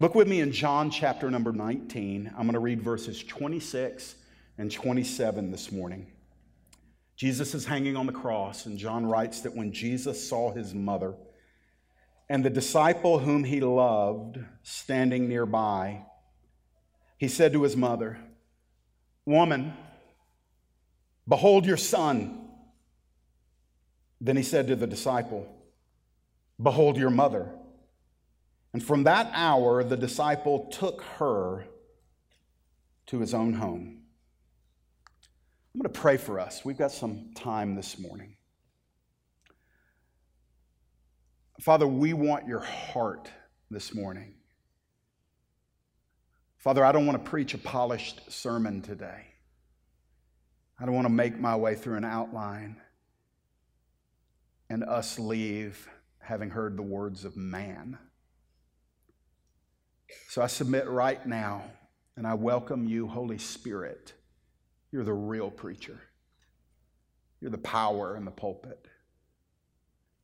Look with me in John chapter number 19. I'm going to read verses 26 and 27 this morning. Jesus is hanging on the cross, and John writes that when Jesus saw his mother and the disciple whom he loved standing nearby, he said to his mother, Woman, behold your son. Then he said to the disciple, Behold your mother. And from that hour, the disciple took her to his own home. I'm going to pray for us. We've got some time this morning. Father, we want your heart this morning. Father, I don't want to preach a polished sermon today. I don't want to make my way through an outline and us leave having heard the words of man. So I submit right now and I welcome you, Holy Spirit. You're the real preacher. You're the power in the pulpit.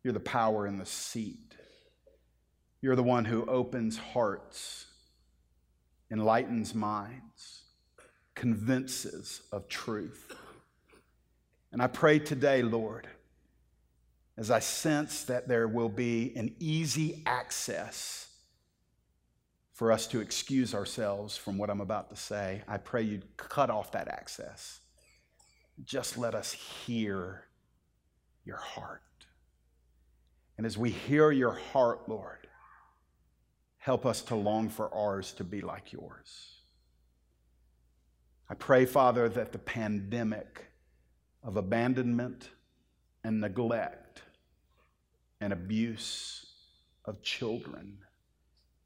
You're the power in the seat. You're the one who opens hearts, enlightens minds, convinces of truth. And I pray today, Lord, as I sense that there will be an easy access for us to excuse ourselves from what I'm about to say, I pray you'd cut off that access. Just let us hear your heart. And as we hear your heart, Lord, help us to long for ours to be like yours. I pray, Father, that the pandemic of abandonment and neglect and abuse of children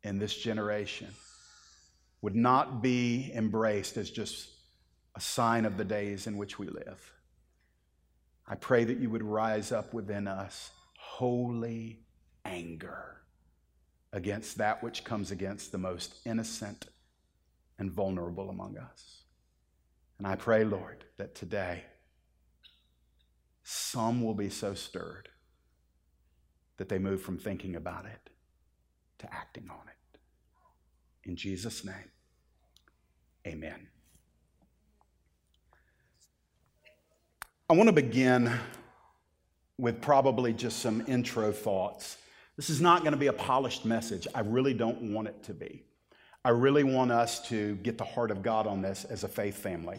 in this generation would not be embraced as just a sign of the days in which we live. I pray that you would rise up within us holy anger against that which comes against the most innocent and vulnerable among us. And I pray, Lord, that today some will be so stirred that they move from thinking about it to acting on it. In Jesus' name, amen. I want to begin with probably just some intro thoughts. This is not going to be a polished message. I really don't want it to be. I really want us to get the heart of God on this as a faith family.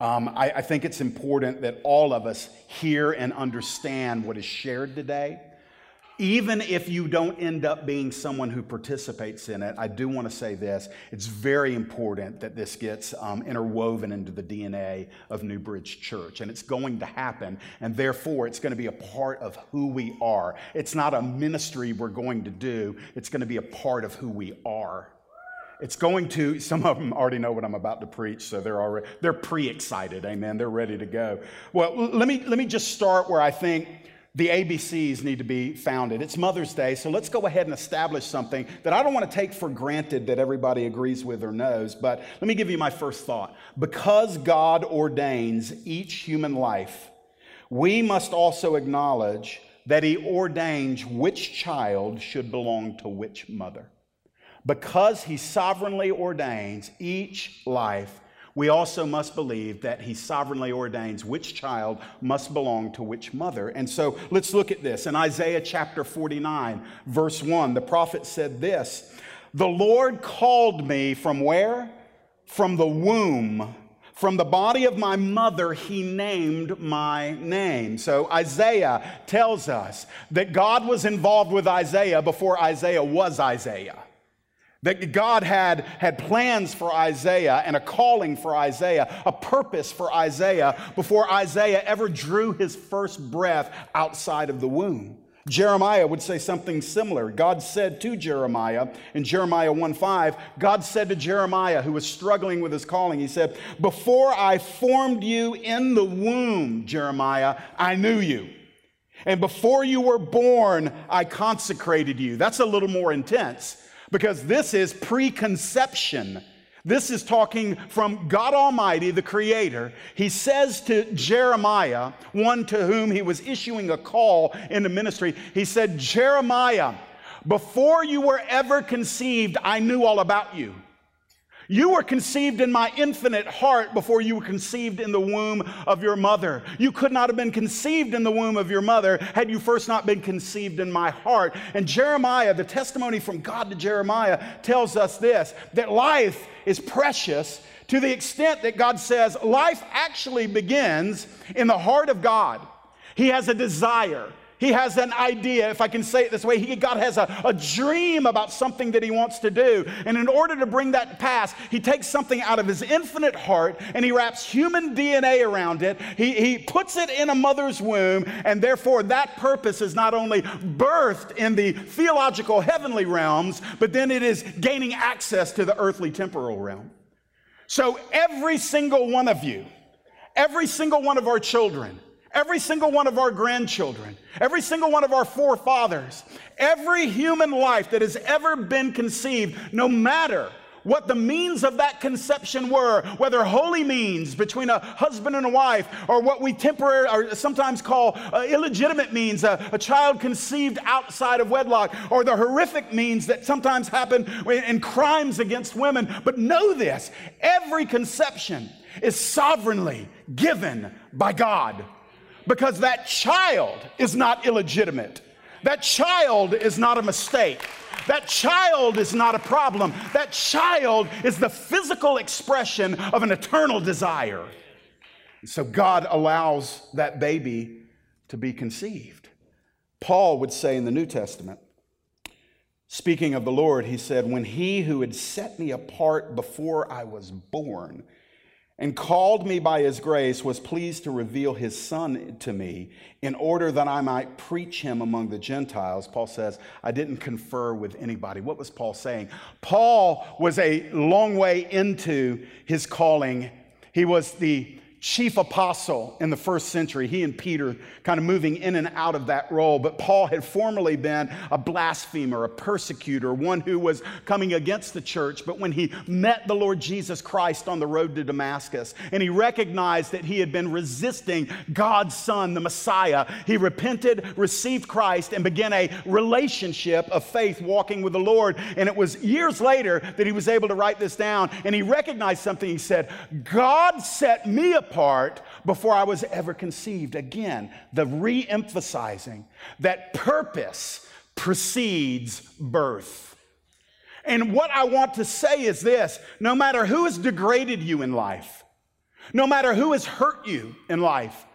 Um, I, I think it's important that all of us hear and understand what is shared today even if you don't end up being someone who participates in it, I do want to say this. It's very important that this gets um, interwoven into the DNA of New Bridge Church, and it's going to happen, and therefore it's going to be a part of who we are. It's not a ministry we're going to do, it's going to be a part of who we are. It's going to, some of them already know what I'm about to preach, so they're already, they're pre-excited, amen. They're ready to go. Well, let me, let me just start where I think the ABCs need to be founded. It's Mother's Day, so let's go ahead and establish something that I don't want to take for granted that everybody agrees with or knows, but let me give you my first thought. Because God ordains each human life, we must also acknowledge that He ordains which child should belong to which mother. Because He sovereignly ordains each life, we also must believe that he sovereignly ordains which child must belong to which mother. And so let's look at this. In Isaiah chapter 49, verse 1, the prophet said this The Lord called me from where? From the womb. From the body of my mother, he named my name. So Isaiah tells us that God was involved with Isaiah before Isaiah was Isaiah. That God had, had plans for Isaiah and a calling for Isaiah, a purpose for Isaiah before Isaiah ever drew his first breath outside of the womb. Jeremiah would say something similar. God said to Jeremiah in Jeremiah 1:5, God said to Jeremiah, who was struggling with his calling, He said, Before I formed you in the womb, Jeremiah, I knew you. And before you were born, I consecrated you. That's a little more intense because this is preconception. This is talking from God Almighty, the Creator. He says to Jeremiah, one to whom he was issuing a call in the ministry, he said, Jeremiah, Before you were ever conceived, I knew all about you. You were conceived in my infinite heart before you were conceived in the womb of your mother. You could not have been conceived in the womb of your mother had you first not been conceived in my heart. And Jeremiah, the testimony from God to Jeremiah, tells us this that life is precious to the extent that God says life actually begins in the heart of God. He has a desire. He has an idea, if I can say it this way. He, God has a, a dream about something that He wants to do. And in order to bring that to pass, He takes something out of His infinite heart and He wraps human DNA around it. He, he puts it in a mother's womb, and therefore that purpose is not only birthed in the theological heavenly realms, but then it is gaining access to the earthly temporal realm. So every single one of you, every single one of our children, Every single one of our grandchildren, every single one of our forefathers, every human life that has ever been conceived, no matter what the means of that conception were, whether holy means between a husband and a wife, or what we temporary or sometimes call uh, illegitimate means, uh, a child conceived outside of wedlock, or the horrific means that sometimes happen in crimes against women. But know this every conception is sovereignly given by God because that child is not illegitimate. That child is not a mistake. That child is not a problem. That child is the physical expression of an eternal desire. So God allows that baby to be conceived. Paul would say in the New Testament, speaking of the Lord, he said, When he who had set me apart before I was born, and called me by his grace, was pleased to reveal his son to me in order that I might preach him among the Gentiles. Paul says, I didn't confer with anybody. What was Paul saying? Paul was a long way into his calling. He was the chief apostle in the first century. He and Peter kind of moving in and out of that role. But Paul had formerly been a blasphemer, a persecutor, one who was coming against the church. But when he met the Lord Jesus Christ on the road to Damascus and he recognized that he had been resisting God's Son, the Messiah, he repented, received Christ, and began a relationship of faith walking with the Lord. And it was years later that he was able to write this down. And he recognized something. He said, God set me apart before I was ever conceived. Again, the re emphasizing that purpose precedes birth. And what I want to say is this no matter who has degraded you in life, no matter who has hurt you in life,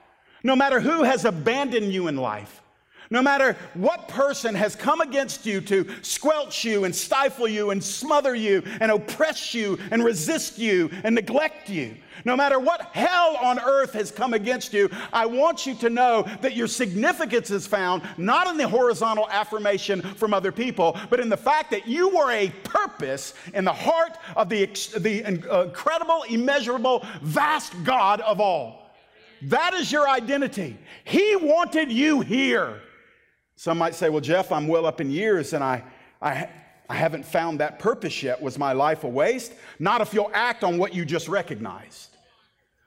no matter who has abandoned you in life, no matter what person has come against you to squelch you and stifle you and smother you and oppress you and resist you and neglect you, no matter what hell on earth has come against you, I want you to know that your significance is found not in the horizontal affirmation from other people, but in the fact that you were a purpose in the heart of the, the incredible, uh, immeasurable, vast God of all. That is your identity. He wanted you here. Some might say, well, Jeff, I'm well up in years and I, I, I haven't found that purpose yet. Was my life a waste? Not if you'll act on what you just recognized.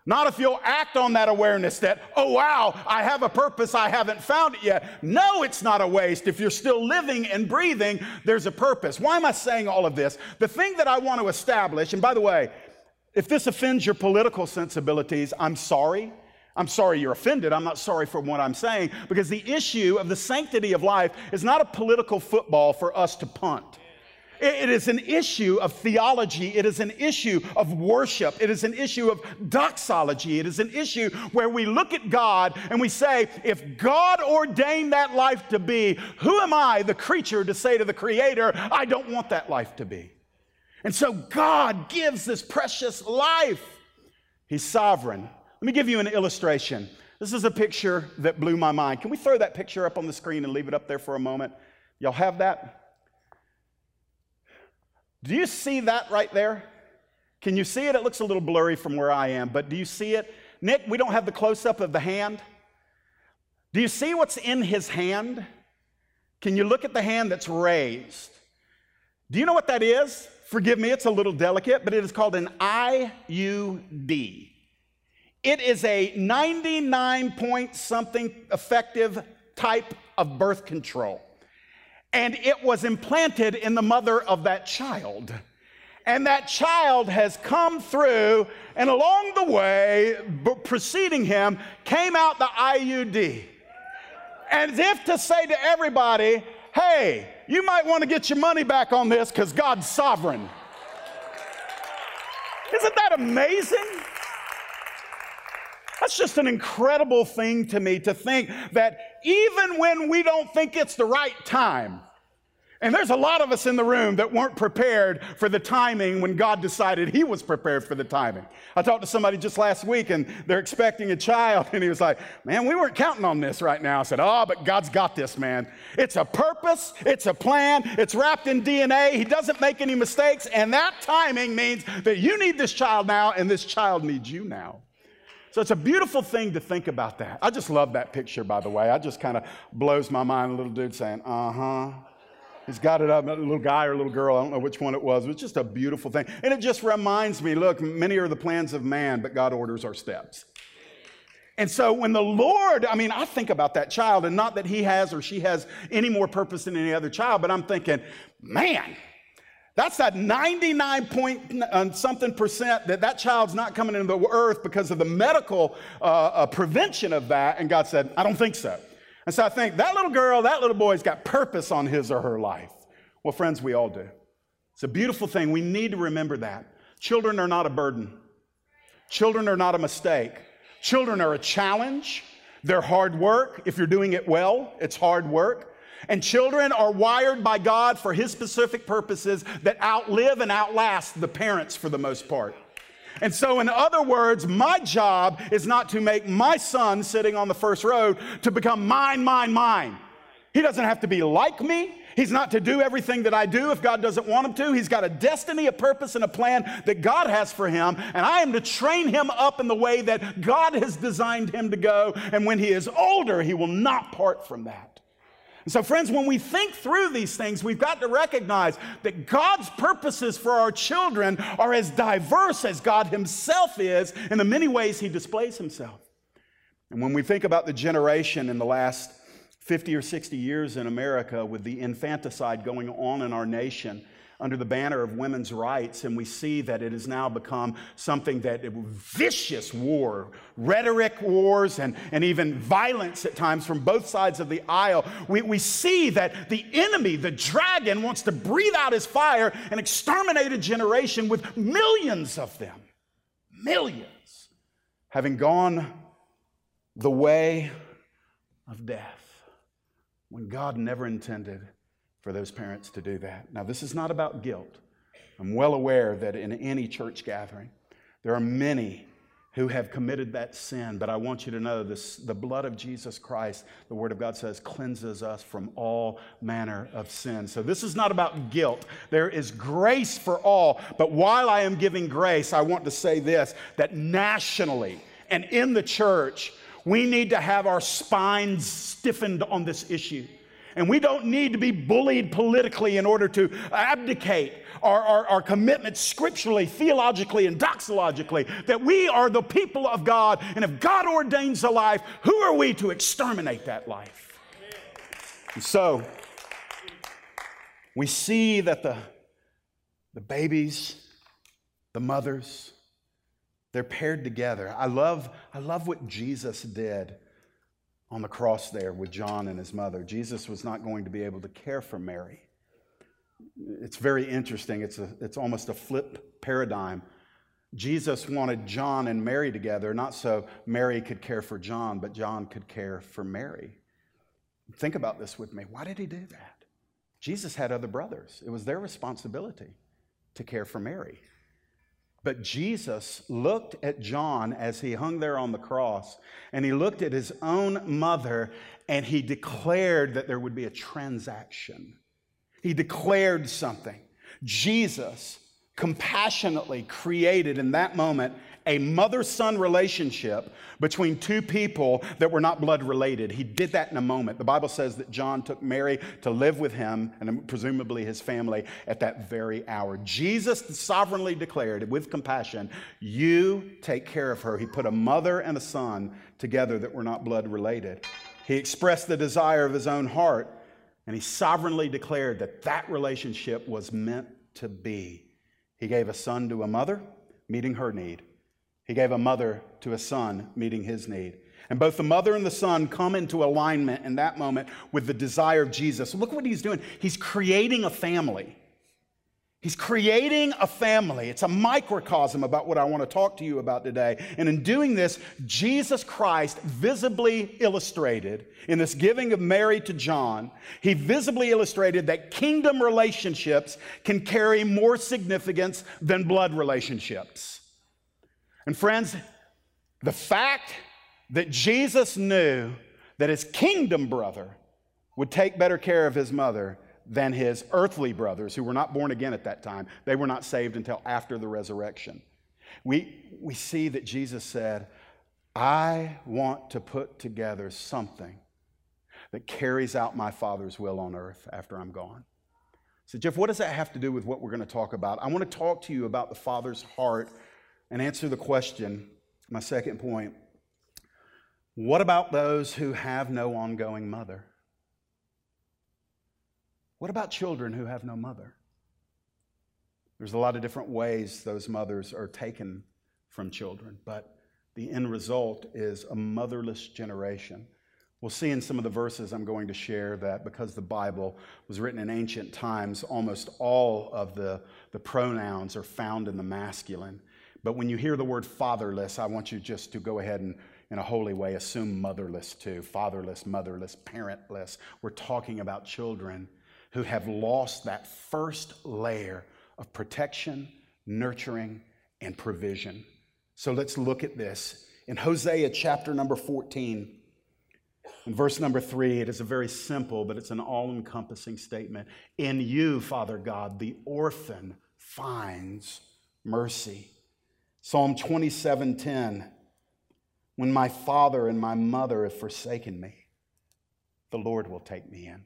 Not if you'll act on that awareness that, oh, wow, I have a purpose, I haven't found it yet. No, it's not a waste. If you're still living and breathing, there's a purpose. Why am I saying all of this? The thing that I want to establish, and by the way, if this offends your political sensibilities, I'm sorry. I'm sorry you're offended. I'm not sorry for what I'm saying because the issue of the sanctity of life is not a political football for us to punt. It is an issue of theology. It is an issue of worship. It is an issue of doxology. It is an issue where we look at God and we say, if God ordained that life to be, who am I, the creature, to say to the Creator, I don't want that life to be? And so God gives this precious life. He's sovereign. Let me give you an illustration. This is a picture that blew my mind. Can we throw that picture up on the screen and leave it up there for a moment? Y'all have that? Do you see that right there? Can you see it? It looks a little blurry from where I am, but do you see it? Nick, we don't have the close up of the hand. Do you see what's in his hand? Can you look at the hand that's raised? Do you know what that is? Forgive me, it's a little delicate, but it is called an IUD. It is a 99 point something effective type of birth control. and it was implanted in the mother of that child. And that child has come through, and along the way, preceding him, came out the IUD. And as if to say to everybody, hey, you might want to get your money back on this because God's sovereign. Isn't that amazing? That's just an incredible thing to me to think that even when we don't think it's the right time, and there's a lot of us in the room that weren't prepared for the timing when God decided He was prepared for the timing. I talked to somebody just last week and they're expecting a child, and he was like, Man, we weren't counting on this right now. I said, Oh, but God's got this, man. It's a purpose, it's a plan, it's wrapped in DNA. He doesn't make any mistakes, and that timing means that you need this child now, and this child needs you now. So it's a beautiful thing to think about that. I just love that picture, by the way. I just kind of blows my mind, a little dude saying, Uh huh. He's got it up, a little guy or a little girl, I don't know which one it was. It's just a beautiful thing. And it just reminds me look, many are the plans of man, but God orders our steps. And so when the Lord, I mean, I think about that child, and not that he has or she has any more purpose than any other child, but I'm thinking, man, that's that 99 point uh, something percent that that child's not coming into the earth because of the medical uh, uh, prevention of that. And God said, I don't think so. And so I think that little girl, that little boy's got purpose on his or her life. Well, friends, we all do. It's a beautiful thing. We need to remember that. Children are not a burden, children are not a mistake. Children are a challenge. They're hard work. If you're doing it well, it's hard work. And children are wired by God for His specific purposes that outlive and outlast the parents for the most part. And so, in other words, my job is not to make my son sitting on the first row to become mine, mine, mine. He doesn't have to be like me. He's not to do everything that I do if God doesn't want him to. He's got a destiny, a purpose, and a plan that God has for him. And I am to train him up in the way that God has designed him to go. And when he is older, he will not part from that. And so, friends, when we think through these things, we've got to recognize that God's purposes for our children are as diverse as God Himself is in the many ways He displays Himself. And when we think about the generation in the last 50 or 60 years in America with the infanticide going on in our nation, under the banner of women's rights, and we see that it has now become something that vicious war, rhetoric wars, and, and even violence at times from both sides of the aisle. We, we see that the enemy, the dragon, wants to breathe out his fire and exterminate a generation with millions of them. Millions having gone the way of death when God never intended for those parents to do that. Now, this is not about guilt. I'm well aware that in any church gathering, there are many who have committed that sin, but I want you to know this the blood of Jesus Christ, the Word of God says, cleanses us from all manner of sin. So this is not about guilt. There is grace for all. But while I am giving grace, I want to say this that nationally and in the church, we need to have our spines stiffened on this issue. And we don't need to be bullied politically in order to abdicate our, our, our, commitment scripturally, theologically, and doxologically that we are the people of God. And if God ordains a life, who are we to exterminate that life? And so we see that the, the babies, the mothers, they're paired together. I love, I love what Jesus did on the cross there with John and his mother. Jesus was not going to be able to care for Mary. It's very interesting. It's, a, it's almost a flip paradigm. Jesus wanted John and Mary together, not so Mary could care for John, but John could care for Mary. Think about this with me. Why did he do that? Jesus had other brothers, it was their responsibility to care for Mary. But Jesus looked at John as he hung there on the cross, and he looked at his own mother, and he declared that there would be a transaction. He declared something. Jesus compassionately created in that moment a mother son relationship between two people that were not blood related. He did that in a moment. The Bible says that John took Mary to live with him and presumably his family at that very hour. Jesus sovereignly declared with compassion, You take care of her. He put a mother and a son together that were not blood related. He expressed the desire of his own heart And he sovereignly declared that that relationship was meant to be. He gave a son to a mother, meeting her need. He gave a mother to a son, meeting his need. And both the mother and the son come into alignment in that moment with the desire of Jesus. Look what he's doing. He's creating a family. He's creating a family. It's a microcosm about what I want to talk to you about today. And in doing this, Jesus Christ visibly illustrated in this giving of Mary to John, he visibly illustrated that kingdom relationships can carry more significance than blood relationships. And friends, the fact that Jesus knew that his kingdom brother would take better care of his mother than his earthly brothers who were not born again at that time. They were not saved until after the resurrection. We, we see that Jesus said, I want to put together something that carries out my Father's will on earth after I'm gone. So, Jeff, what does that have to do with what we're going to talk about? I want to talk to you about the Father's heart and answer the question, my second point what about those who have no ongoing mother? What about children who have no mother? There's a lot of different ways those mothers are taken from children, but the end result is a motherless generation. We'll see in some of the verses I'm going to share that because the Bible was written in ancient times, almost all of the, the pronouns are found in the masculine. But when you hear the word fatherless, I want you just to go ahead and, in a holy way, assume motherless too. Fatherless, motherless, parentless. We're talking about children who have lost that first layer of protection, nurturing, and provision. So let's look at this. In Hosea chapter number 14, in verse number three, it is a very simple, but it's an all encompassing statement. In you, Father God, the orphan finds mercy. Psalm 27:10 When my father and my mother have forsaken me, the Lord will take me in.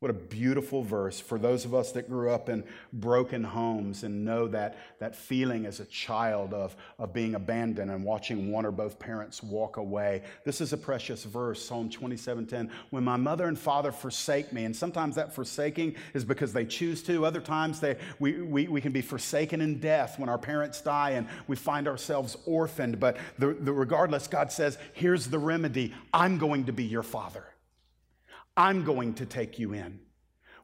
What a beautiful verse for those of us that grew up in broken homes and know that, that feeling as a child of, of being abandoned and watching one or both parents walk away. This is a precious verse, Psalm 27:10. When my mother and father forsake me, and sometimes that forsaking is because they choose to, other times they, we, we, we can be forsaken in death when our parents die and we find ourselves orphaned. But the, the, regardless, God says, here's the remedy I'm going to be your father. I'm going to take you in.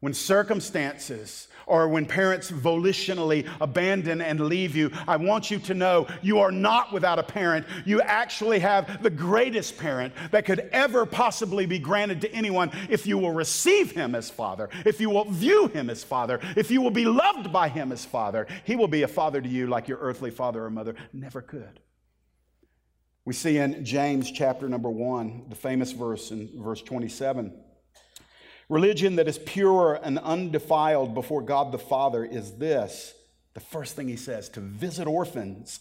When circumstances or when parents volitionally abandon and leave you, I want you to know you are not without a parent. You actually have the greatest parent that could ever possibly be granted to anyone if you will receive him as father, if you will view him as father, if you will be loved by him as father. He will be a father to you like your earthly father or mother never could. We see in James chapter number one, the famous verse in verse 27. Religion that is pure and undefiled before God the Father is this. The first thing he says to visit orphans.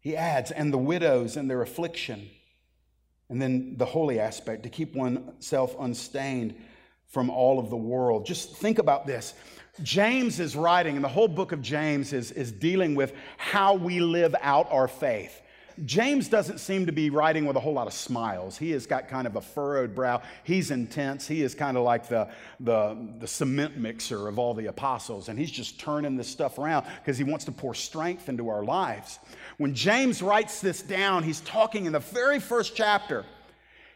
He adds, and the widows in their affliction. And then the holy aspect, to keep oneself unstained from all of the world. Just think about this. James is writing, and the whole book of James is, is dealing with how we live out our faith. James doesn't seem to be writing with a whole lot of smiles. He has got kind of a furrowed brow. He's intense. He is kind of like the, the, the cement mixer of all the apostles, and he's just turning this stuff around because he wants to pour strength into our lives. When James writes this down, he's talking in the very first chapter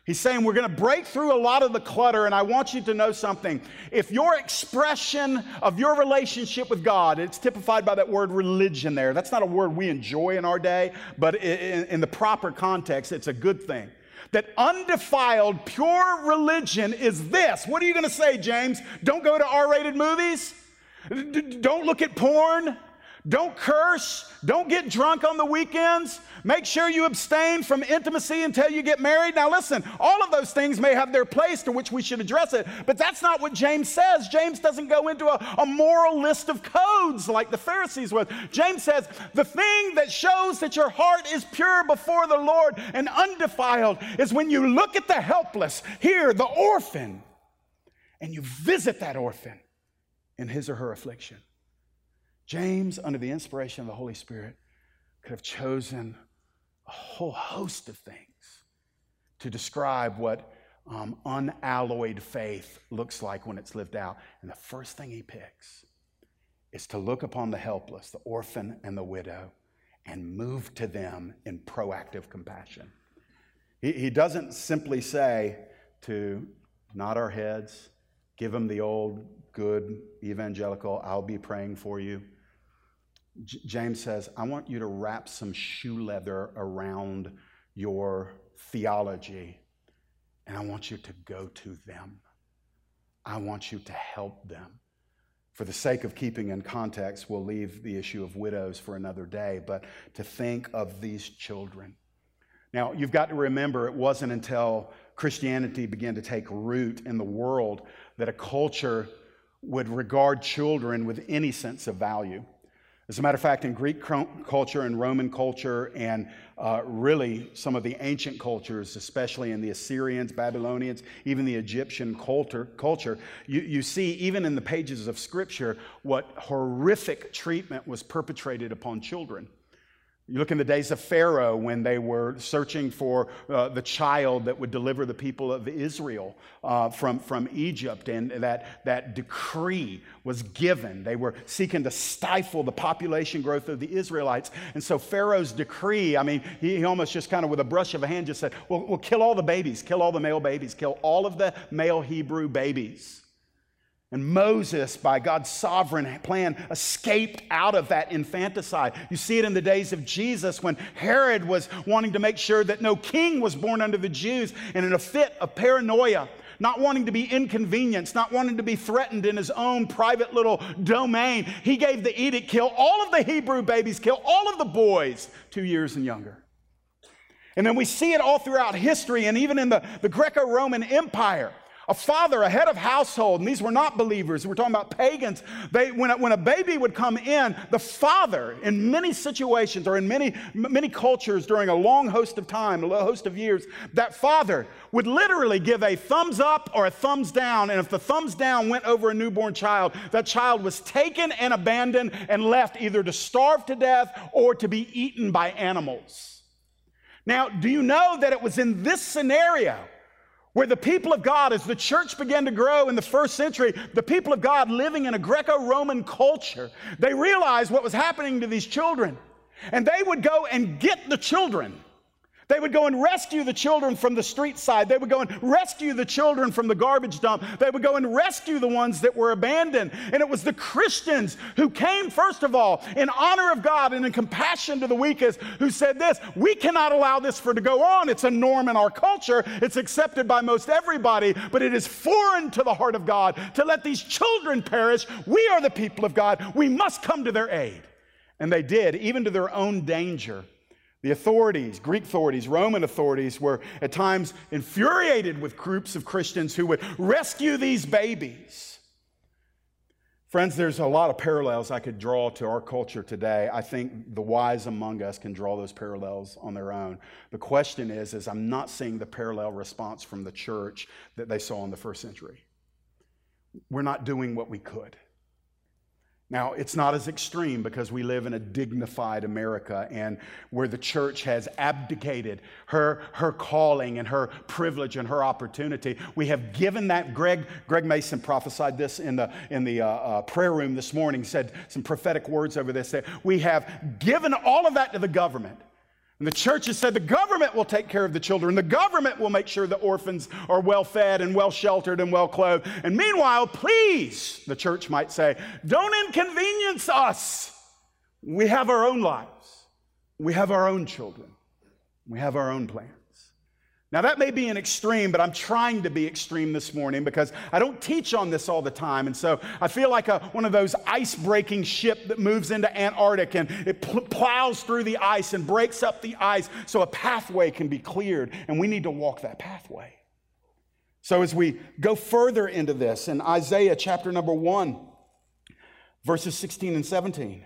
He's saying we're going to break through a lot of the clutter, and I want you to know something. If your expression of your relationship with God, it's typified by that word religion there. That's not a word we enjoy in our day, but in, in the proper context, it's a good thing. That undefiled, pure religion is this. What are you going to say, James? Don't go to R rated movies? D- don't look at porn? Don't curse. Don't get drunk on the weekends. Make sure you abstain from intimacy until you get married. Now, listen, all of those things may have their place to which we should address it, but that's not what James says. James doesn't go into a, a moral list of codes like the Pharisees would. James says, the thing that shows that your heart is pure before the Lord and undefiled is when you look at the helpless, here, the orphan, and you visit that orphan in his or her affliction. James, under the inspiration of the Holy Spirit, could have chosen a whole host of things to describe what um, unalloyed faith looks like when it's lived out. And the first thing he picks is to look upon the helpless, the orphan, and the widow, and move to them in proactive compassion. He, he doesn't simply say to nod our heads, give them the old good evangelical, I'll be praying for you. James says, I want you to wrap some shoe leather around your theology, and I want you to go to them. I want you to help them. For the sake of keeping in context, we'll leave the issue of widows for another day, but to think of these children. Now, you've got to remember it wasn't until Christianity began to take root in the world that a culture would regard children with any sense of value. As a matter of fact, in Greek culture and Roman culture, and uh, really some of the ancient cultures, especially in the Assyrians, Babylonians, even the Egyptian culture, culture you, you see, even in the pages of Scripture, what horrific treatment was perpetrated upon children. You look in the days of Pharaoh when they were searching for uh, the child that would deliver the people of Israel uh, from, from Egypt, and that, that decree was given. They were seeking to stifle the population growth of the Israelites. And so Pharaoh's decree, I mean, he, he almost just kind of with a brush of a hand just said, well, we'll kill all the babies, kill all the male babies, kill all of the male Hebrew babies. And Moses, by God's sovereign plan, escaped out of that infanticide. You see it in the days of Jesus when Herod was wanting to make sure that no king was born under the Jews. And in a fit of paranoia, not wanting to be inconvenienced, not wanting to be threatened in his own private little domain, he gave the edict kill all of the Hebrew babies, kill all of the boys two years and younger. And then we see it all throughout history and even in the, the Greco Roman Empire. A father, a head of household, and these were not believers, we're talking about pagans. They, when, a, when a baby would come in, the father, in many situations or in many, many cultures during a long host of time, a host of years, that father would literally give a thumbs up or a thumbs down. And if the thumbs down went over a newborn child, that child was taken and abandoned and left either to starve to death or to be eaten by animals. Now, do you know that it was in this scenario? Where the people of God, as the church began to grow in the first century, the people of God living in a Greco Roman culture, they realized what was happening to these children. And they would go and get the children they would go and rescue the children from the street side. They would go and rescue the children from the garbage dump. They would go and rescue the ones that were abandoned. And it was the Christians who came, first of all, in honor of God and in compassion to the weakest, who said this We cannot allow this for to go on. It's a norm in our culture, it's accepted by most everybody, but it is foreign to the heart of God to let these children perish. We are the people of God. We must come to their aid. And they did, even to their own danger. The authorities, Greek authorities, Roman authorities, were at times infuriated with groups of Christians who would rescue these babies. Friends, there's a lot of parallels I could draw to our culture today. I think the wise among us can draw those parallels on their own. The question is, is I'm not seeing the parallel response from the church that they saw in the first century. We're not doing what we could. Now, it's not as extreme because we live in a dignified America and where the church has abdicated her, her calling and her privilege and her opportunity. We have given that. Greg, Greg Mason prophesied this in the, in the uh, uh, prayer room this morning, said some prophetic words over this. That we have given all of that to the government. And the church has said the government will take care of the children. The government will make sure the orphans are well fed and well sheltered and well clothed. And meanwhile, please, the church might say, don't inconvenience us. We have our own lives, we have our own children, we have our own plans. Now, that may be an extreme, but I'm trying to be extreme this morning because I don't teach on this all the time. And so I feel like a, one of those ice breaking ship that moves into Antarctic and it pl- plows through the ice and breaks up the ice so a pathway can be cleared. And we need to walk that pathway. So as we go further into this in Isaiah chapter number one, verses 16 and 17.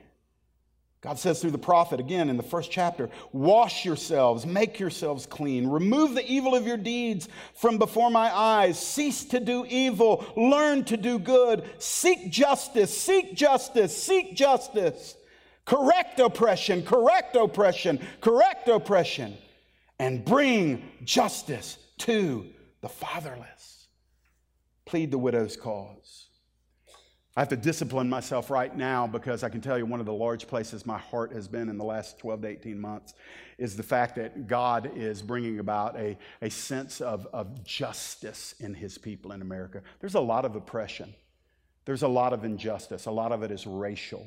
God says through the prophet again in the first chapter wash yourselves, make yourselves clean, remove the evil of your deeds from before my eyes, cease to do evil, learn to do good, seek justice, seek justice, seek justice, correct oppression, correct oppression, correct oppression, and bring justice to the fatherless. Plead the widow's cause. I have to discipline myself right now because I can tell you one of the large places my heart has been in the last 12 to 18 months is the fact that God is bringing about a, a sense of, of justice in his people in America. There's a lot of oppression, there's a lot of injustice, a lot of it is racial.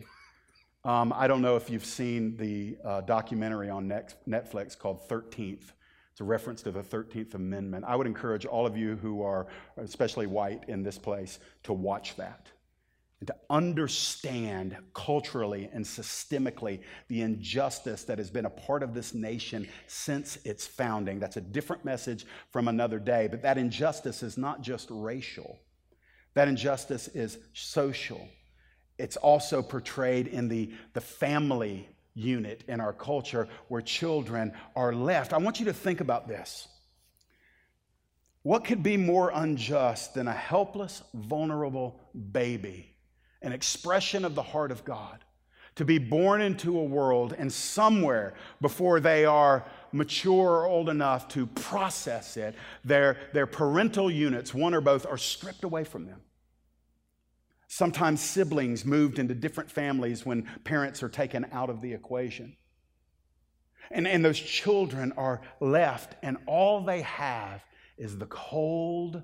Um, I don't know if you've seen the uh, documentary on Netflix called 13th. It's a reference to the 13th Amendment. I would encourage all of you who are, especially white in this place, to watch that and to understand culturally and systemically the injustice that has been a part of this nation since its founding. That's a different message from another day, but that injustice is not just racial, that injustice is social. It's also portrayed in the, the family unit in our culture where children are left. I want you to think about this. What could be more unjust than a helpless, vulnerable baby, an expression of the heart of God, to be born into a world and somewhere before they are mature or old enough to process it, their, their parental units, one or both, are stripped away from them? Sometimes siblings moved into different families when parents are taken out of the equation. And, and those children are left, and all they have is the cold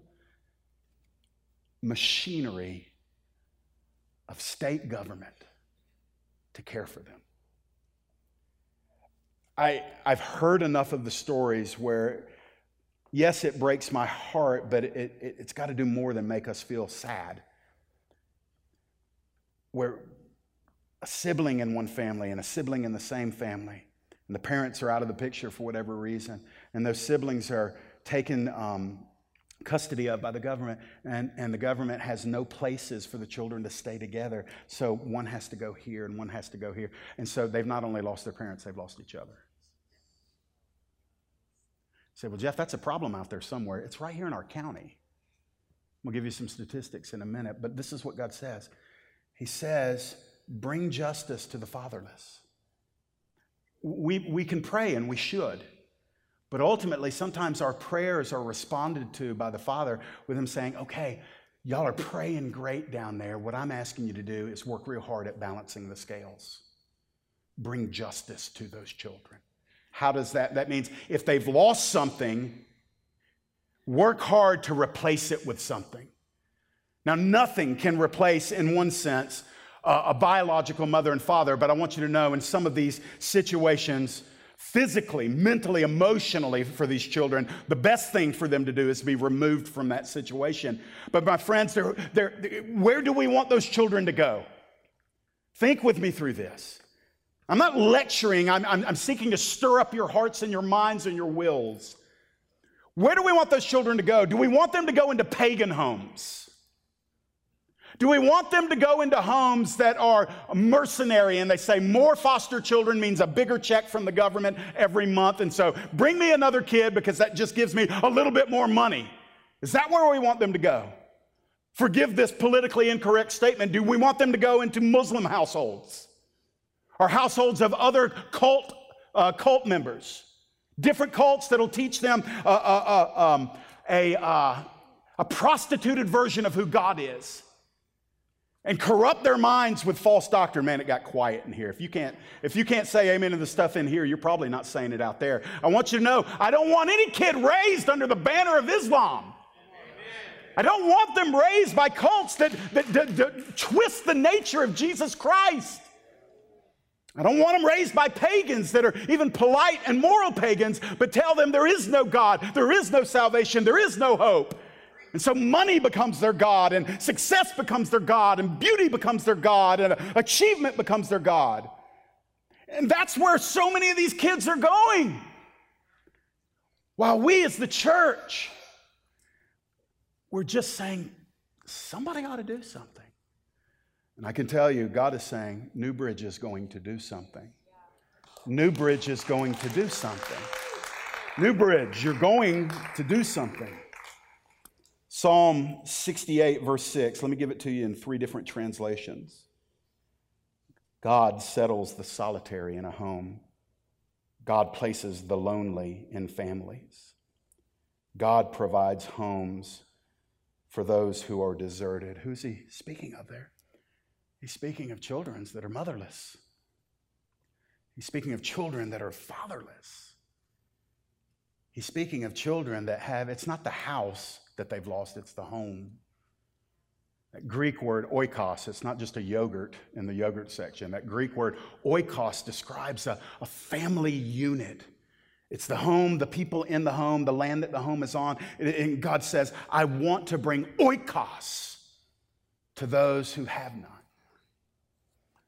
machinery of state government to care for them. I, I've heard enough of the stories where, yes, it breaks my heart, but it, it, it's got to do more than make us feel sad where a sibling in one family and a sibling in the same family, and the parents are out of the picture for whatever reason, and those siblings are taken um, custody of by the government, and, and the government has no places for the children to stay together. So one has to go here and one has to go here. And so they've not only lost their parents, they've lost each other. say, well, Jeff, that's a problem out there somewhere. It's right here in our county. We'll give you some statistics in a minute, but this is what God says. He says, bring justice to the fatherless. We, we can pray and we should. But ultimately, sometimes our prayers are responded to by the Father with Him saying, okay, y'all are praying great down there. What I'm asking you to do is work real hard at balancing the scales. Bring justice to those children. How does that? That means if they've lost something, work hard to replace it with something. Now, nothing can replace, in one sense, a biological mother and father, but I want you to know in some of these situations, physically, mentally, emotionally, for these children, the best thing for them to do is be removed from that situation. But, my friends, they're, they're, where do we want those children to go? Think with me through this. I'm not lecturing, I'm, I'm, I'm seeking to stir up your hearts and your minds and your wills. Where do we want those children to go? Do we want them to go into pagan homes? Do we want them to go into homes that are mercenary and they say more foster children means a bigger check from the government every month? And so bring me another kid because that just gives me a little bit more money. Is that where we want them to go? Forgive this politically incorrect statement. Do we want them to go into Muslim households or households of other cult, uh, cult members? Different cults that'll teach them uh, uh, uh um, a, uh, a prostituted version of who God is and corrupt their minds with false doctrine. Man, it got quiet in here. If you can't, if you can't say amen to the stuff in here, you're probably not saying it out there. I want you to know I don't want any kid raised under the banner of Islam. I don't want them raised by cults that, that, that, that twist the nature of Jesus Christ. I don't want them raised by pagans that are even polite and moral pagans, but tell them there is no God, there is no salvation, there is no hope. And so money becomes their God, and success becomes their God, and beauty becomes their God, and achievement becomes their God. And that's where so many of these kids are going. While we as the church, we're just saying, somebody ought to do something. And I can tell you, God is saying, New Bridge is going to do something. New Bridge is going to do something. New Bridge, you're going to do something. Psalm 68, verse 6. Let me give it to you in three different translations. God settles the solitary in a home, God places the lonely in families. God provides homes for those who are deserted. Who's he speaking of there? He's speaking of children that are motherless. He's speaking of children that are fatherless. He's speaking of children that have, it's not the house that they've lost, it's the home. That Greek word oikos, it's not just a yogurt in the yogurt section. That Greek word oikos describes a, a family unit. It's the home, the people in the home, the land that the home is on. And God says, I want to bring oikos to those who have not.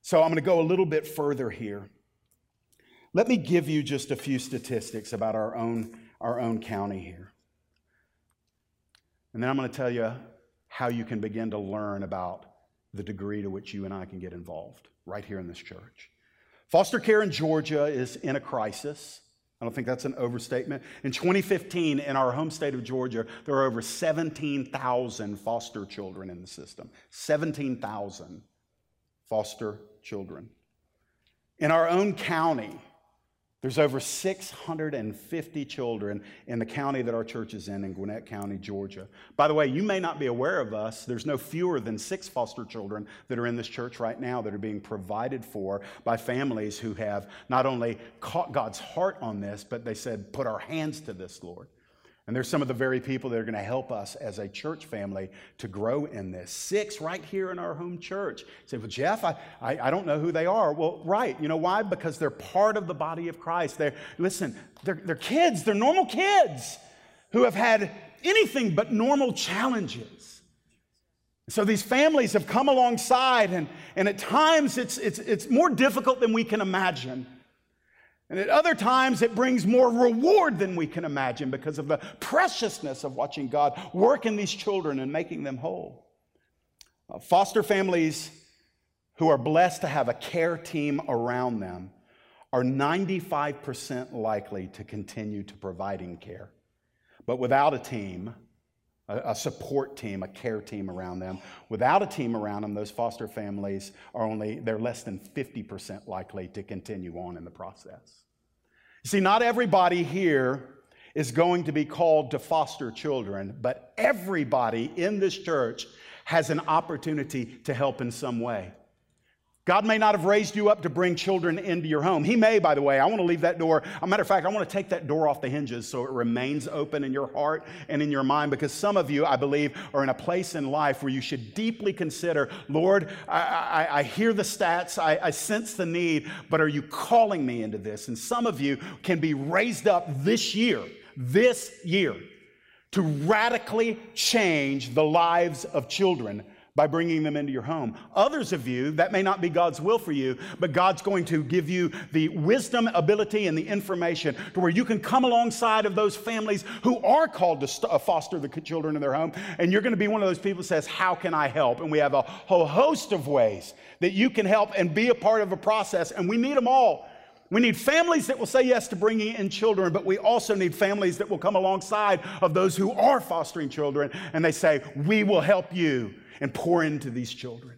So I'm going to go a little bit further here. Let me give you just a few statistics about our own, our own county here. And then I'm going to tell you how you can begin to learn about the degree to which you and I can get involved right here in this church. Foster care in Georgia is in a crisis. I don't think that's an overstatement. In 2015, in our home state of Georgia, there are over 17,000 foster children in the system. 17,000 foster children. In our own county, there's over 650 children in the county that our church is in, in Gwinnett County, Georgia. By the way, you may not be aware of us. There's no fewer than six foster children that are in this church right now that are being provided for by families who have not only caught God's heart on this, but they said, put our hands to this, Lord. And there's some of the very people that are going to help us as a church family to grow in this. Six right here in our home church. Say, well, Jeff, I, I, I, don't know who they are. Well, right. You know why? Because they're part of the body of Christ. They're, listen, they're, they're kids, they're normal kids who have had anything but normal challenges. So these families have come alongside, and, and at times it's, it's, it's more difficult than we can imagine. And at other times, it brings more reward than we can imagine because of the preciousness of watching God work in these children and making them whole. Uh, foster families who are blessed to have a care team around them are 95% likely to continue to providing care. But without a team, a, support team, a care team around them. Without a team around them, those foster families are only, they're less than 50% likely to continue on in the process. You see, not everybody here is going to be called to foster children, but everybody in this church has an opportunity to help in some way. God may not have raised you up to bring children into your home. He may, by the way. I want to leave that door. a matter of fact, I want to take that door off the hinges so it remains open in your heart and in your mind because some of you, I believe, are in a place in life where you should deeply consider Lord, I, I, I hear the stats, I, I sense the need, but are you calling me into this? And some of you can be raised up this year, this year, to radically change the lives of children by bringing them into your home. Others of you, that may not be God's will for you, but God's going to give you the wisdom, ability, and the information to where you can come alongside of those families who are called to st- uh, foster the children in their home. And you're going to be one of those people who says, How can I help? And we have a whole host of ways that you can help and be a part of a process, and we need them all. We need families that will say yes to bringing in children, but we also need families that will come alongside of those who are fostering children and they say, We will help you and pour into these children.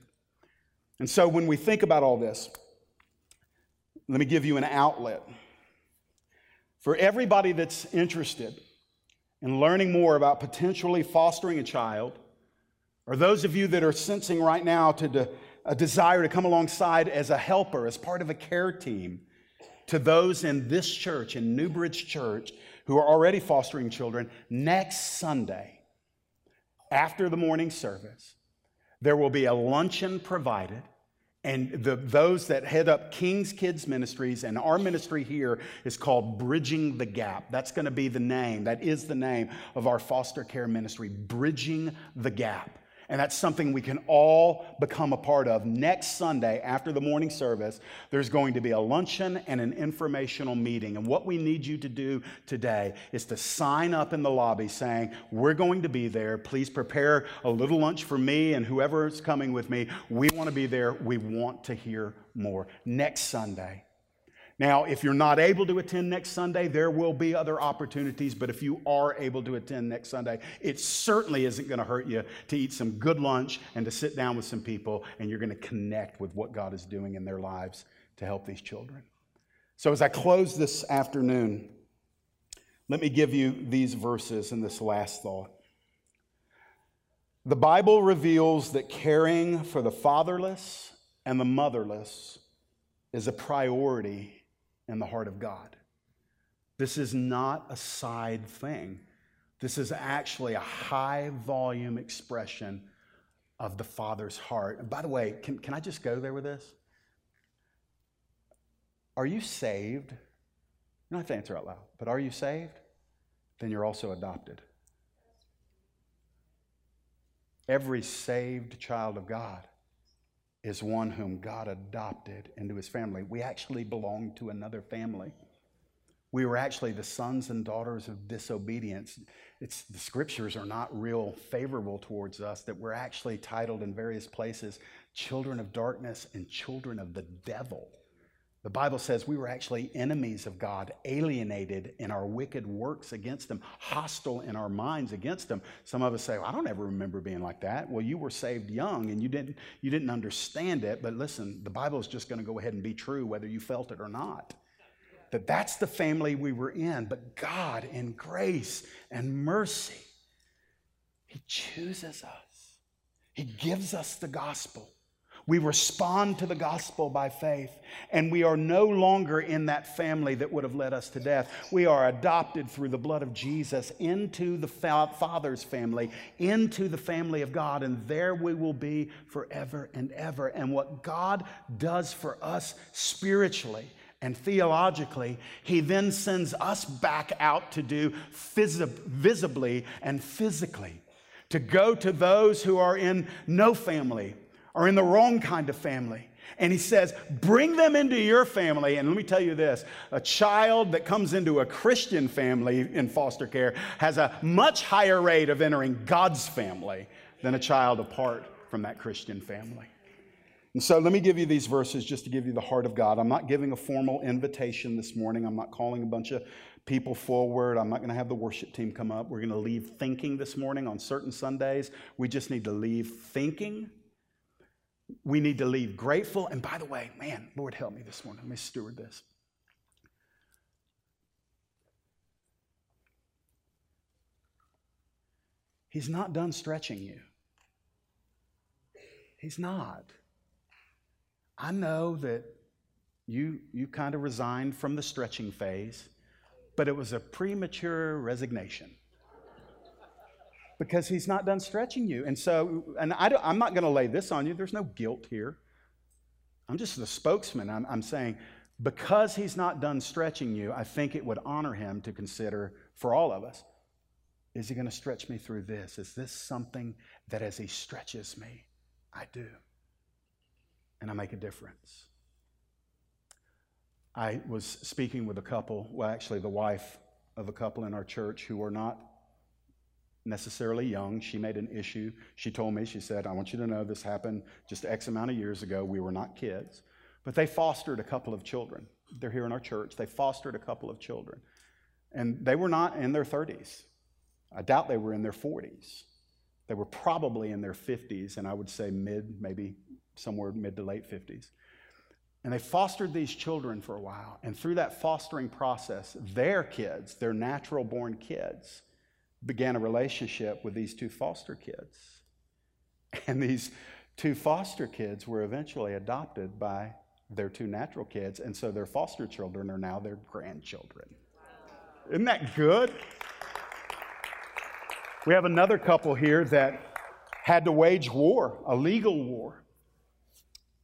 And so when we think about all this, let me give you an outlet. For everybody that's interested in learning more about potentially fostering a child, or those of you that are sensing right now to de- a desire to come alongside as a helper, as part of a care team, to those in this church, in Newbridge Church, who are already fostering children, next Sunday, after the morning service, there will be a luncheon provided. And the, those that head up King's Kids Ministries and our ministry here is called Bridging the Gap. That's going to be the name, that is the name of our foster care ministry, Bridging the Gap. And that's something we can all become a part of. Next Sunday, after the morning service, there's going to be a luncheon and an informational meeting. And what we need you to do today is to sign up in the lobby saying, We're going to be there. Please prepare a little lunch for me and whoever is coming with me. We want to be there. We want to hear more. Next Sunday. Now, if you're not able to attend next Sunday, there will be other opportunities, but if you are able to attend next Sunday, it certainly isn't going to hurt you to eat some good lunch and to sit down with some people, and you're going to connect with what God is doing in their lives to help these children. So, as I close this afternoon, Let me give you these verses and this last thought. The Bible reveals that caring for the fatherless and the motherless is a priority in the heart of God. This is not a side thing. This is actually a high volume expression of the Father's heart. And by the way, can, can I just go there with this? Are you saved? You don't have to answer out loud, but are you saved? Then you're also adopted. Every saved child of God is one whom God adopted into his family. We actually belong to another family. We were actually the sons and daughters of disobedience. It's, the scriptures are not real favorable towards us, that we're actually titled in various places children of darkness and children of the devil. The Bible says we were actually enemies of God, alienated in our wicked works against Him, hostile in our minds against Him. Some of us say, well, I don't ever remember being like that. Well, you were saved young and you didn't, you didn't understand it, but listen, the Bible is just going to go ahead and be true whether you felt it or not. That that's the family we were in, but God, in grace and mercy, He chooses us, He gives us the gospel. We respond to the gospel by faith, and we are no longer in that family that would have led us to death. We are adopted through the blood of Jesus into the Father's family, into the family of God, and there we will be forever and ever. And what God does for us spiritually and theologically, He then sends us back out to do visibly and physically, to go to those who are in no family are in the wrong kind of family. And he says, bring them into your family. And let me tell you this a child that comes into a Christian family in foster care has a much higher rate of entering God's family than a child apart from that Christian family. And so let me give you these verses just to give you the heart of God. I'm not giving a formal invitation this morning, I'm not calling a bunch of people forward. I'm not going to have the worship team come up. We're going to leave thinking this morning on certain Sundays. We just need to leave thinking we need to leave grateful. And by the way, man, Lord help me this morning. Let me steward this. He's not done stretching you. He's not. I know that you, you kind of resigned from the stretching phase, but it was a premature resignation because he's not done stretching you. And so, and I am not going to lay this on you. There's no guilt here. I'm just the spokesman. I'm, I'm saying because he's not done stretching you, I think it would honor him to consider for all of us is he going to stretch me through this? Is this something that as he stretches me, I do? And I make a difference. I was speaking with a couple, well, actually, the wife of a couple in our church who are not necessarily young. She made an issue. She told me, she said, I want you to know this happened just X amount of years ago. We were not kids. But they fostered a couple of children. They're here in our church. They fostered a couple of children. And they were not in their 30s. I doubt they were in their 40s. They were probably in their 50s, and I would say mid, maybe somewhere mid to late 50s. And they fostered these children for a while. And through that fostering process, their kids, their natural born kids, began a relationship with these two foster kids. And these two foster kids were eventually adopted by their two natural kids. And so their foster children are now their grandchildren. Isn't that good? We have another couple here that had to wage war, a legal war,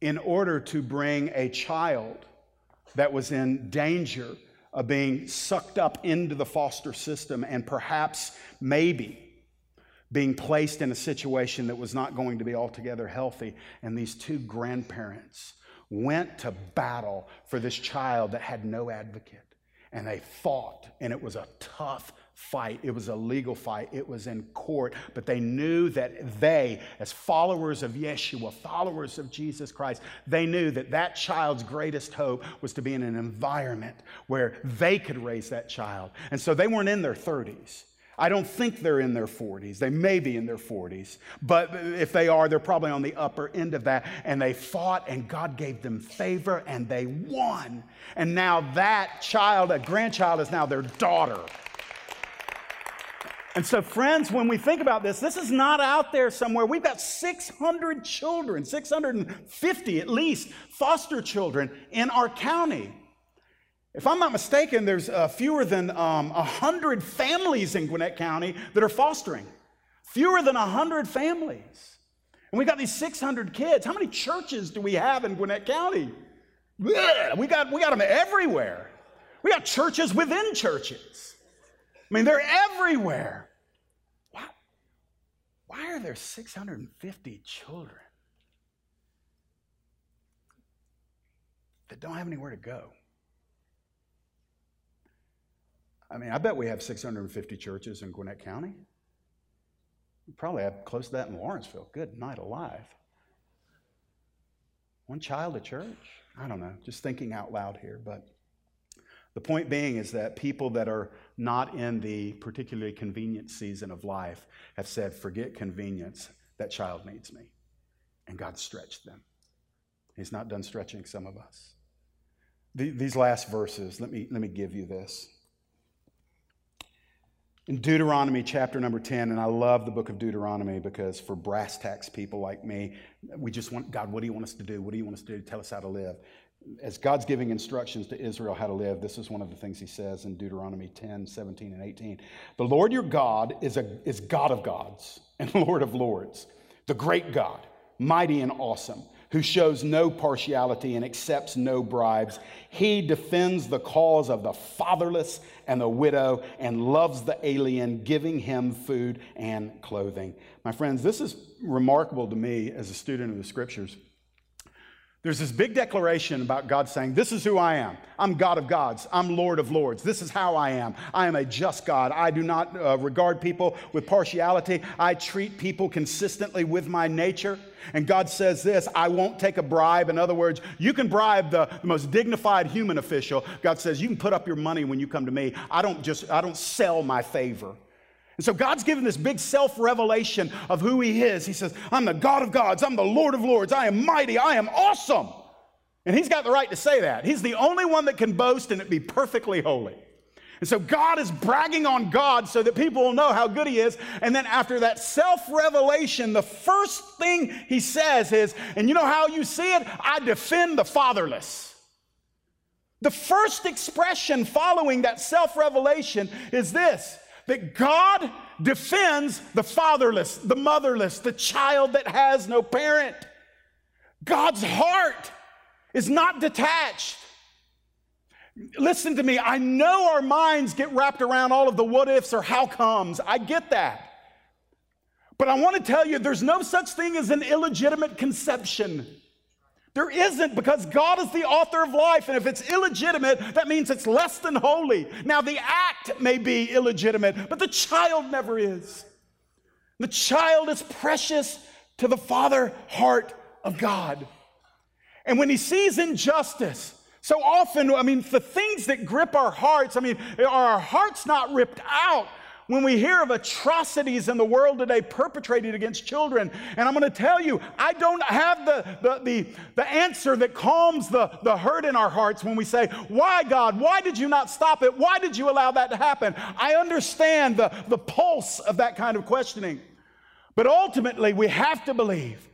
in order to bring a child that was in danger of being sucked up into the foster system and perhaps, maybe, being placed in a situation that was not going to be altogether healthy. And these two grandparents went to battle for this child that had no advocate. And they fought, and it was a tough fight. It was a legal fight. It was in court. But they knew that they, as followers of Yeshua, followers of Jesus Christ, they knew that that child's greatest hope was to be in an environment where they could raise that child. And so they weren't in their 30s. I don't think they're in their 40s. They may be in their 40s, but if they are, they're probably on the upper end of that. And they fought, and God gave them favor, and they won. And now that child, a grandchild, is now their daughter And so, friends, when we think about this, this is not out there somewhere. We've got 600 children, 650 at least, foster children in our county. If I'm not mistaken, there's uh, fewer than um, 100 families in Gwinnett County that are fostering. Fewer than 100 families. And we've got these 600 kids. How many churches do we have in Gwinnett County? We got, we got them everywhere. We got churches within churches. I mean, they're everywhere. Why, are there 650 children that don't have anywhere to go? I mean, I bet we have 650 churches in Gwinnett County. We probably have close to that in Lawrenceville. Good night alive. One child a church? I don't know, just thinking out loud here, but the point being is that people that are not in the particularly convenient season of life have said, forget convenience, that child needs me. And God stretched them. He's not done stretching some of us. these last verses, let me, let me give you this. In Deuteronomy chapter number 10, and I love the book of Deuteronomy because for brass tacks people like me, we just want, God, what do you want us to do? What do you want us to do? Tell us how to live as God's giving instructions to Israel how to live, this is one of the things he says in Deuteronomy 10, 17, and 18. The Lord your God is, a, is God of gods and Lord of lords, the great God, mighty and awesome, who shows no partiality and accepts no bribes. He defends the cause of the fatherless and the widow and loves the alien, giving him food and clothing. My friends, this is remarkable to me as a student of the scriptures. There's this big declaration about God saying, This is who I am. I'm God of gods. I'm Lord of lords. This is how I am. I am a just God. I do not uh, regard people with partiality. I treat people consistently with my nature. And God says this I won't take a bribe. In other words, you can bribe the, the most dignified human official. God says, You can put up your money when you come to me. I don't just, I don't sell my favor. And so God's given this big self revelation of who He is. He says, I'm the God of gods, I'm the Lord of lords, I am mighty, I am awesome. And He's got the right to say that. He's the only one that can boast and it be perfectly holy. And so God is bragging on God so that people will know how good He is. And then after that self revelation, the first thing He says is, and you know how you see it? I defend the fatherless. The first expression following that self revelation is this that God defends the fatherless, the motherless, the child that has no parent. God's heart is not detached. Listen to me, I know our minds get wrapped around all of the what ifs or how comes. I get that. But I want to tell you, there's no such thing as an illegitimate conception. There isn't because God is the author of life. And if it's illegitimate, that means it's less than holy. Now, the act may be illegitimate, but the child never is. The child is precious to the father heart of God. And when he sees injustice, so often, I mean, the things that grip our hearts, I mean, are our hearts not ripped out? When we hear of atrocities in the world today perpetrated against children. And I'm going to tell you, I don't have the, the, the, the, answer that calms the, the hurt in our hearts when we say, Why, God? Why did you not stop it? Why did you allow that to happen? I understand the, the pulse of that kind of questioning. But ultimately, we have to believe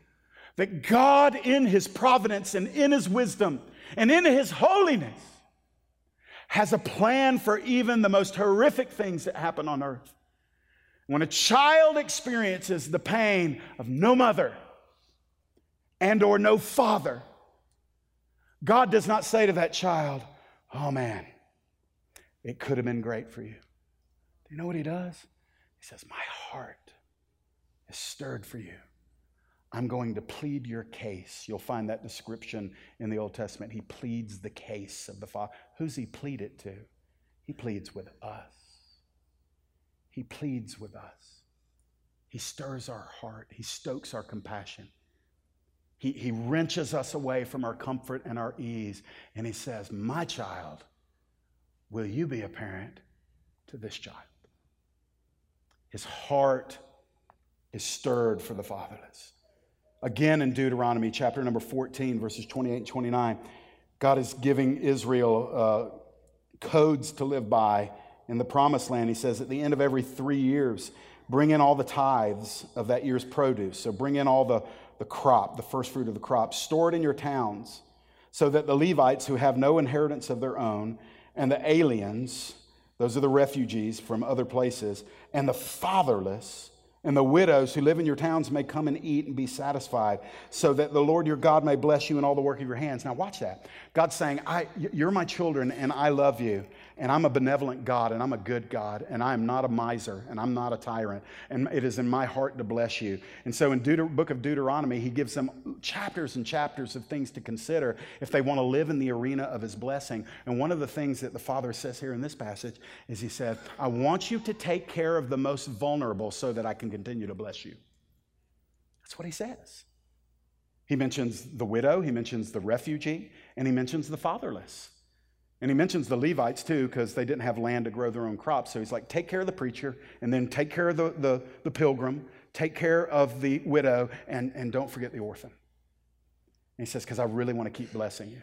that God, in His providence and in His wisdom and in His holiness, has a plan for even the most horrific things that happen on earth. When a child experiences the pain of no mother and or no father, God does not say to that child, "Oh man, it could have been great for you." Do you know what he does? He says, "My heart is stirred for you." I'm going to plead your case. You'll find that description in the Old Testament. He pleads the case of the Father. Who's he plead it to? He pleads with us. He pleads with us. He stirs our heart. He stokes our compassion. He, he wrenches us away from our comfort and our ease. And he says, My child, will you be a parent to this child? His heart is stirred for the fatherless. Again in Deuteronomy chapter number 14, verses 28 and 29, God is giving Israel uh, codes to live by in the promised land, he says, at the end of every three years, bring in all the tithes of that year's produce. So bring in all the, the crop, the first fruit of the crop. Store it in your towns so that the Levites who have no inheritance of their own and the aliens, those are the refugees from other places, and the fatherless, and the widows who live in your towns may come and eat and be satisfied, so that the Lord your God may bless you in all the work of your hands. Now, watch that. God's saying, i You're my children, and I love you and I'm a benevolent God, and I'm a good God, and I am not a miser, and I'm not a tyrant, and it is in my heart to bless you. And so in Deuter- book of Deuteronomy, he gives them chapters and chapters of things to consider if they want to live in the arena of his blessing. And one of the things that the Father says here in this passage is he said, I want you to take care of the most vulnerable so that I can continue to bless you. That's what he says. He mentions the widow, he mentions the refugee, and he mentions the fatherless. And he mentions the Levites too, because they didn't have land to grow their own crops. So he's like, take care of the preacher, and then take care of the, the, the pilgrim, take care of the widow, and, and don't forget the orphan. And he says, because I really want to keep blessing you.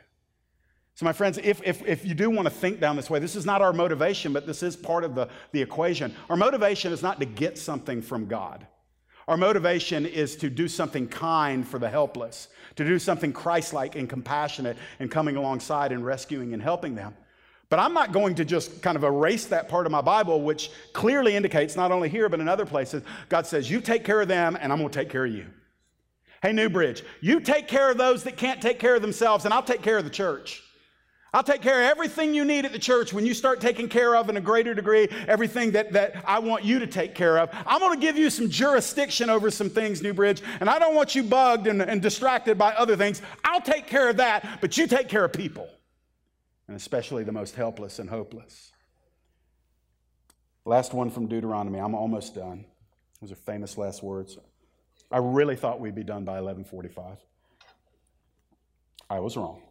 So, my friends, if, if, if you do want to think down this way, this is not our motivation, but this is part of the, the equation. Our motivation is not to get something from God. Our motivation is to do something kind for the helpless, to do something Christ like and compassionate and coming alongside and rescuing and helping them. But I'm not going to just kind of erase that part of my Bible, which clearly indicates, not only here, but in other places, God says, You take care of them, and I'm going to take care of you. Hey, New Bridge, you take care of those that can't take care of themselves, and I'll take care of the church. I'll take care of everything you need at the church when you start taking care of in a greater degree everything that, that I want you to take care of. I'm going to give you some jurisdiction over some things, New Bridge, and I don't want you bugged and, and distracted by other things. I'll take care of that, but you take care of people, and especially the most helpless and hopeless. Last one from Deuteronomy. I'm almost done. Those are famous last words. I really thought we'd be done by 1145. I was wrong.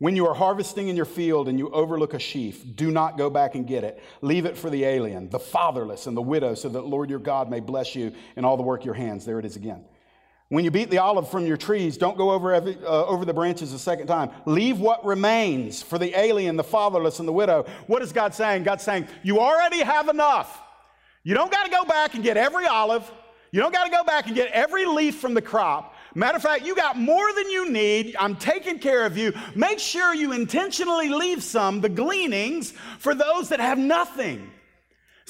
When you are harvesting in your field and you overlook a sheaf, do not go back and get it. Leave it for the alien, the fatherless, and the widow, so that Lord your God may bless you in all the work of your hands. There it is again. When you beat the olive from your trees, don't go over, every, uh, over the branches a second time. Leave what remains for the alien, the fatherless, and the widow. What is God saying? God's saying, You already have enough. You don't got to go back and get every olive. You don't got to go back and get every leaf from the crop. Matter of fact, you got more than you need. I'm taking care of you. Make sure you intentionally leave some, the gleanings, for those that have nothing.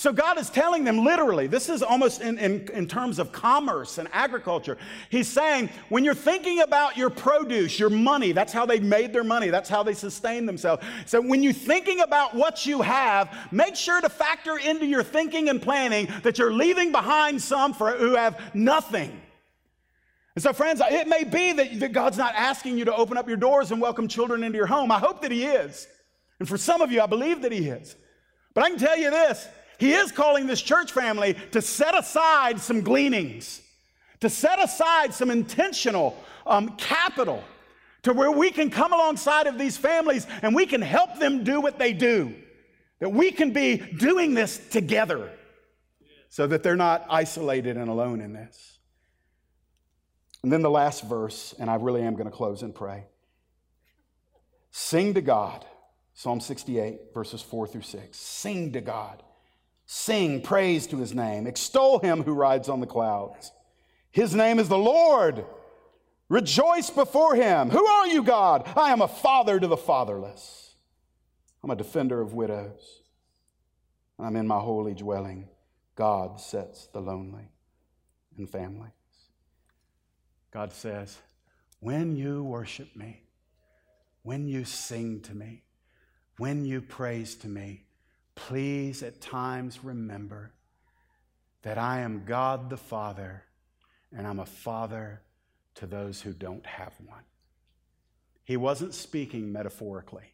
So God is telling them literally, this is almost in, in, in, terms of commerce and agriculture. He's saying, when you're thinking about your produce, your money, that's how they made their money, that's how they sustain themselves. So when you're thinking about what you have, make sure to factor into your thinking and planning that you're leaving behind some for who have nothing. And so, friends, it may be that, that God's not asking you to open up your doors and welcome children into your home. I hope that He is. And for some of you, I believe that He is. But I can tell you this He is calling this church family to set aside some gleanings, to set aside some intentional um, capital to where we can come alongside of these families and we can help them do what they do. That we can be doing this together so that they're not isolated and alone in this. And then the last verse, and I really am going to close and pray. Sing to God. Psalm 68, verses 4 through 6. Sing to God. Sing praise to his name. Extol him who rides on the clouds. His name is the Lord. Rejoice before him. Who are you, God? I am a father to the fatherless. I'm a defender of widows. And I'm in my holy dwelling. God sets the lonely in family. God says, when you worship me, when you sing to me, when you praise to me, please at times remember that I am God the Father and I'm a father to those who don't have one. He wasn't speaking metaphorically,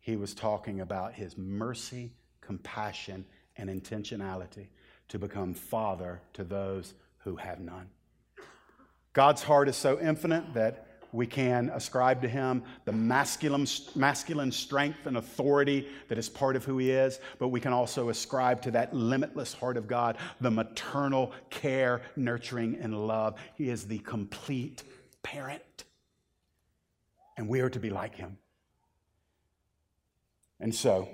he was talking about his mercy, compassion, and intentionality to become father to those who have none. God's heart is so infinite that we can ascribe to him the masculine, masculine strength and authority that is part of who he is, but we can also ascribe to that limitless heart of God the maternal care, nurturing, and love. He is the complete parent. And we are to be like him. And so,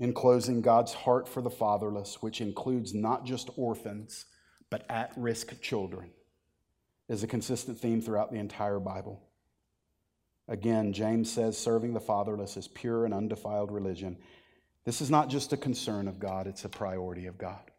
In closing, God's heart for the fatherless, which includes not just orphans, but at risk children, is a consistent theme throughout the entire Bible. Again, James says serving the fatherless is pure and undefiled religion. This is not just a concern of God, it's a priority of God.